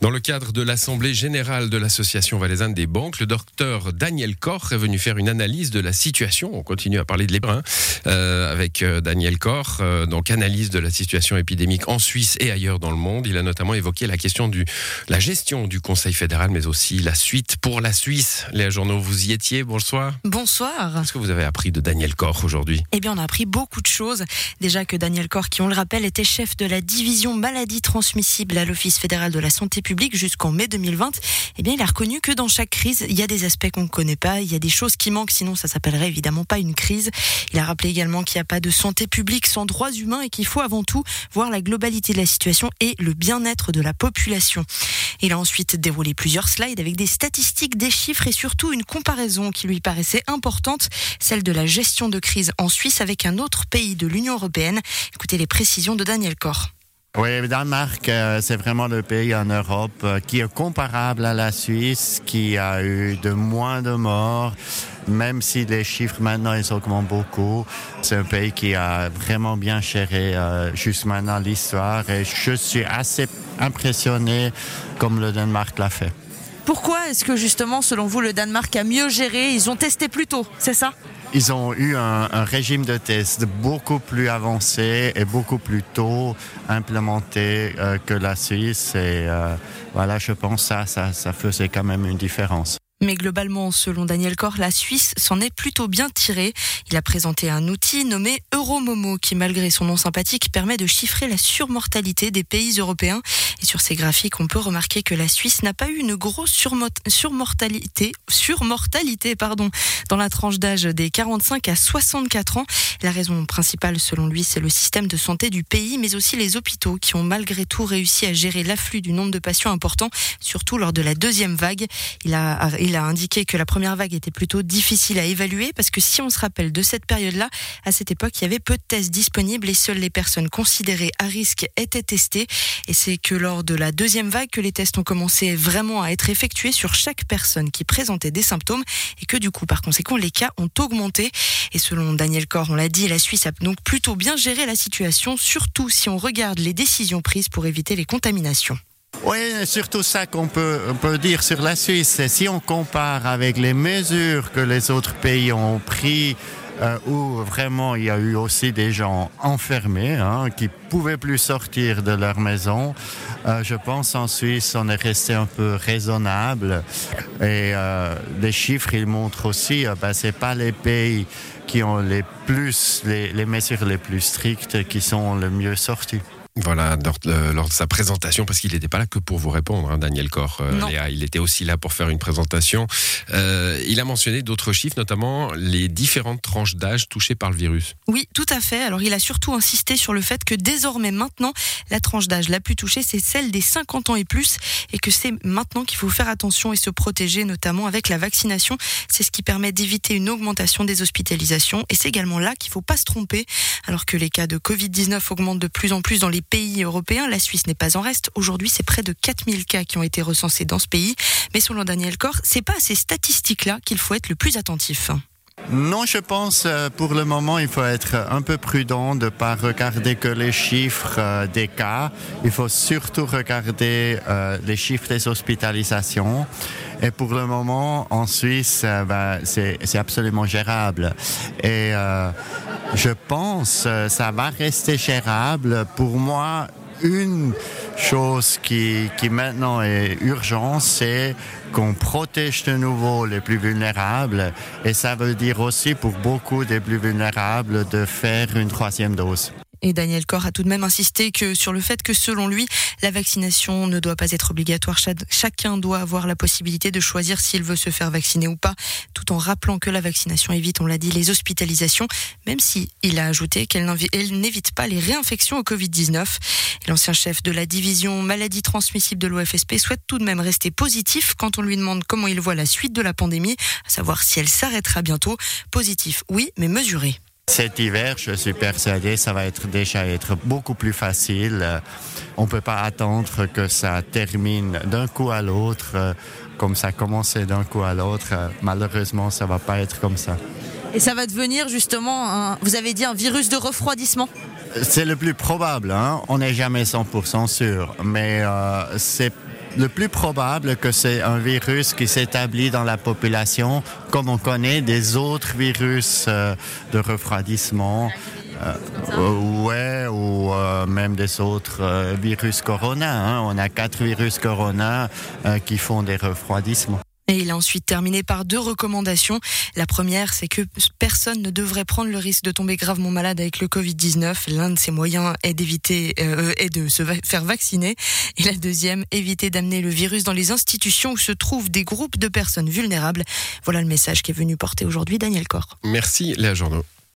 Dans le cadre de l'Assemblée générale de l'Association valaisanne des banques, le docteur Daniel Koch est venu faire une analyse de la situation. On continue à parler de l'hébreu euh, avec euh, Daniel Koch, euh, donc analyse de la situation épidémique en Suisse et ailleurs dans le monde. Il a notamment évoqué la question de la gestion du Conseil fédéral, mais aussi la suite pour la Suisse. Les journaux, vous y étiez. Bonsoir. Bonsoir. Qu'est-ce que vous avez appris de Daniel Koch aujourd'hui? Eh bien, on a appris beaucoup de choses. Déjà que Daniel Koch, qui on le rappelle, était chef de la division maladie transmissible à l'Office fédéral de la santé publique jusqu'en mai 2020, eh bien, il a reconnu que dans chaque crise, il y a des aspects qu'on ne connaît pas, il y a des choses qui manquent, sinon ça s'appellerait évidemment pas une crise. Il a rappelé également qu'il n'y a pas de santé publique sans droits humains et qu'il faut avant tout voir la globalité de la situation et le bien-être de la population. Il a ensuite déroulé plusieurs slides avec des statistiques, des chiffres et surtout une comparaison qui lui paraissait importante, celle de la gestion de crise en Suisse avec un autre pays de l'Union européenne. Écoutez les précisions de Daniel Corr. Oui, le Danemark, euh, c'est vraiment le pays en Europe euh, qui est comparable à la Suisse, qui a eu de moins de morts, même si les chiffres maintenant ils augmentent beaucoup. C'est un pays qui a vraiment bien géré euh, juste maintenant l'histoire et je suis assez impressionné comme le Danemark l'a fait. Pourquoi est-ce que justement, selon vous, le Danemark a mieux géré? Ils ont testé plus tôt, c'est ça? Ils ont eu un, régime de test beaucoup plus avancé et beaucoup plus tôt implémenté euh, que la Suisse. Et euh, voilà, je pense que ça, ça faisait quand même une différence. Mais globalement, selon Daniel Corr, la Suisse s'en est plutôt bien tirée. Il a présenté un outil nommé Euromomo qui, malgré son nom sympathique, permet de chiffrer la surmortalité des pays européens. Et sur ces graphiques, on peut remarquer que la Suisse n'a pas eu une grosse surmortalité, surmortalité pardon, dans la tranche d'âge des 45 à 64 ans. La raison principale, selon lui, c'est le système de santé du pays, mais aussi les hôpitaux qui ont malgré tout réussi à gérer l'afflux du nombre de patients importants, surtout lors de la deuxième vague. Il a, a indiqué que la première vague était plutôt difficile à évaluer parce que si on se rappelle de cette période-là, à cette époque, il y avait peu de tests disponibles et seules les personnes considérées à risque étaient testées. Et c'est que lors de la deuxième vague que les tests ont commencé vraiment à être effectués sur chaque personne qui présentait des symptômes et que du coup, par conséquent, les cas ont augmenté. Et selon Daniel Corr, on l'a dit, la Suisse a donc plutôt bien géré la situation, surtout si on regarde les décisions prises pour éviter les contaminations. Oui, surtout ça qu'on peut, dire sur la Suisse. Si on compare avec les mesures que les autres pays ont pris, euh, où vraiment il y a eu aussi des gens enfermés, hein, qui pouvaient plus sortir de leur maison, euh, je pense en Suisse on est resté un peu raisonnable. Et euh, les chiffres ils montrent aussi, euh, ben, c'est pas les pays qui ont les plus les mesures les plus strictes qui sont le mieux sortis. Voilà, lors de, sa présentation, parce qu'il n'était pas là que pour vous répondre, hein, Daniel Corr, euh, Léa, il était aussi là pour faire une présentation. Euh, il a mentionné d'autres chiffres, notamment les différentes tranches d'âge touchées par le virus. Oui, tout à fait. Alors il a surtout insisté sur le fait que désormais, maintenant, la tranche d'âge la plus touchée, c'est celle des 50 ans et plus, et que c'est maintenant qu'il faut faire attention et se protéger, notamment avec la vaccination. C'est ce qui permet d'éviter une augmentation des hospitalisations, et c'est également là qu'il ne faut pas se tromper, alors que les cas de Covid-19 augmentent de plus en plus dans les pays européens. La Suisse n'est pas en reste. Aujourd'hui, c'est près de 4000 cas qui ont été recensés dans ce pays. Mais selon Daniel Corr, c'est pas à ces statistiques-là qu'il faut être le plus attentif. Non, je pense euh, pour le moment, il faut être un peu prudent de ne pas regarder que les chiffres euh, des cas. Il faut surtout regarder euh, les chiffres des hospitalisations. Et pour le moment, en Suisse, ben, c'est absolument gérable. Et je pense que ça va rester gérable. Pour moi, une chose qui, qui maintenant est urgente, c'est qu'on protège de nouveau les plus vulnérables. Et ça veut dire aussi pour beaucoup des plus vulnérables de faire une troisième dose. Et Daniel Corr a tout de même insisté que sur le fait que selon lui, la vaccination ne doit pas être obligatoire. Chacun doit avoir la possibilité de choisir s'il veut se faire vacciner ou pas, tout en rappelant que la vaccination évite, on l'a dit, les hospitalisations, même si il a ajouté qu'elle n'évite pas les réinfections au Covid-19. L'ancien chef de la division maladie transmissible de l'OFSP souhaite tout de même rester positif quand on lui demande comment il voit la suite de la pandémie, à savoir si elle s'arrêtera bientôt. Positif, oui, mais mesuré. Cet hiver, je suis persuadé, ça va être déjà être beaucoup plus facile. On ne peut pas attendre que ça termine d'un coup à l'autre, comme ça a commencé d'un coup à l'autre. Malheureusement, ça va pas être comme ça. Et ça va devenir justement, vous avez dit, un virus de refroidissement C'est le plus probable, hein? on n'est jamais 100% sûr, mais euh, c'est le plus probable que c'est un virus qui s'établit dans la population, comme on connaît des autres virus euh, de refroidissement. Euh, ouais, ou euh, même des autres virus corona. Hein. On a quatre virus corona qui font des refroidissements. Et il a ensuite terminé par deux recommandations. La première, c'est que personne ne devrait prendre le risque de tomber gravement malade avec le Covid-19. L'un de ces moyens est d'éviter euh, de se faire vacciner. Et la deuxième, éviter d'amener le virus dans les institutions où se trouvent des groupes de personnes vulnérables. Voilà le message qui est venu porter aujourd'hui Daniel Corr. Merci Léa Journaux.